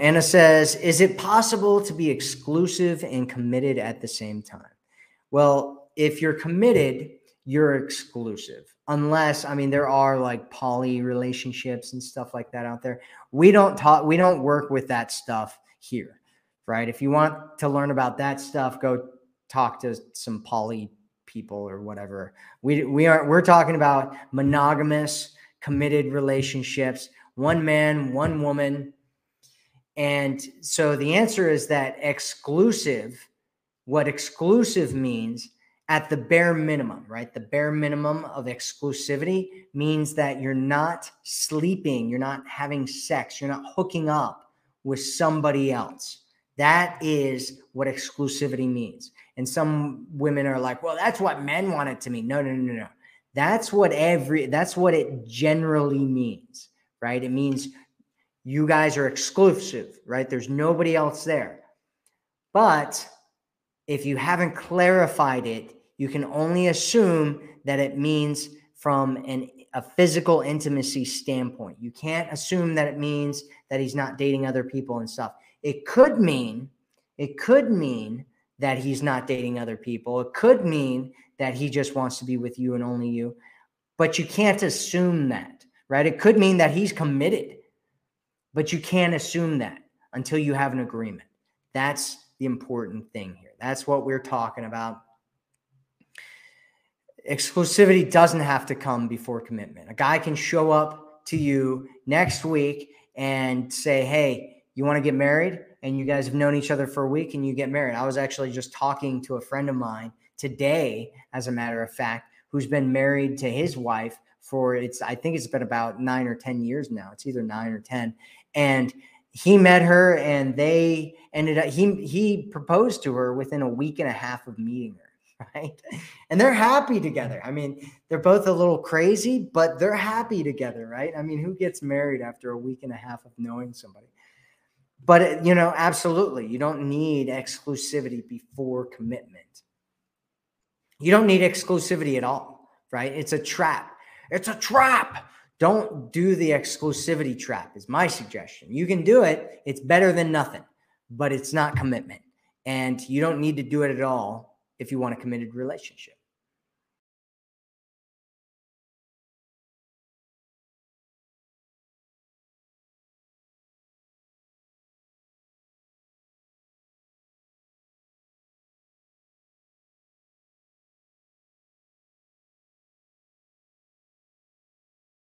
Anna says, Is it possible to be exclusive and committed at the same time? Well, if you're committed, you're exclusive. Unless, I mean, there are like poly relationships and stuff like that out there. We don't talk, we don't work with that stuff here, right? If you want to learn about that stuff, go talk to some poly people or whatever. We we aren't we're talking about monogamous, committed relationships, one man, one woman. And so the answer is that exclusive, what exclusive means at the bare minimum, right? The bare minimum of exclusivity means that you're not sleeping, you're not having sex, you're not hooking up with somebody else. That is what exclusivity means. And some women are like, well, that's what men want it to mean. No, no, no, no. That's what every, that's what it generally means, right? It means you guys are exclusive, right? There's nobody else there. But if you haven't clarified it, you can only assume that it means from an, a physical intimacy standpoint. You can't assume that it means that he's not dating other people and stuff. It could mean, it could mean that he's not dating other people. It could mean that he just wants to be with you and only you. But you can't assume that, right? It could mean that he's committed, but you can't assume that until you have an agreement. That's the important thing here. That's what we're talking about. Exclusivity doesn't have to come before commitment. A guy can show up to you next week and say, Hey, you want to get married and you guys have known each other for a week and you get married. I was actually just talking to a friend of mine today, as a matter of fact, who's been married to his wife for it's, I think it's been about nine or 10 years now. It's either nine or 10. And he met her and they ended up, he, he proposed to her within a week and a half of meeting her. Right. And they're happy together. I mean, they're both a little crazy, but they're happy together. Right. I mean, who gets married after a week and a half of knowing somebody? But, you know, absolutely, you don't need exclusivity before commitment. You don't need exclusivity at all, right? It's a trap. It's a trap. Don't do the exclusivity trap, is my suggestion. You can do it, it's better than nothing, but it's not commitment. And you don't need to do it at all if you want a committed relationship.